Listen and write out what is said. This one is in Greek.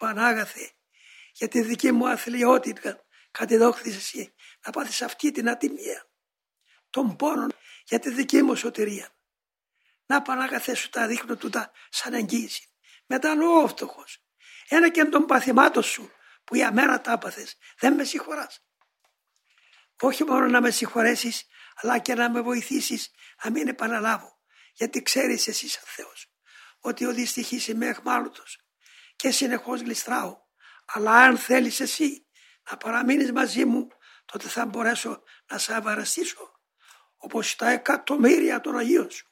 Πανάγαθε, για τη δική μου αθλειότητα κατεδόχθης εσύ να πάθεις αυτή την ατιμία των πόνων για τη δική μου σωτηρία. Να Πανάγαθε σου τα δείχνω τούτα σαν εγγύηση. Μετά ο φτωχός. Ένα και των παθημάτων σου που για μένα τα άπαθες δεν με συγχωράς. Όχι μόνο να με συγχωρέσεις αλλά και να με βοηθήσεις να μην επαναλάβω γιατί ξέρεις εσύ σαν Θεός ότι ο δυστυχής είμαι εχμάλωτος και συνεχώς γλιστράω. Αλλά αν θέλεις εσύ να παραμείνεις μαζί μου τότε θα μπορέσω να σε αβαραστήσω όπως τα εκατομμύρια των Αγίων σου.